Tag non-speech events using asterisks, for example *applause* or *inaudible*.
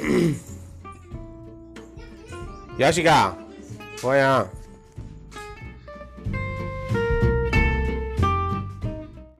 *coughs* 嗯，游戏，我呀。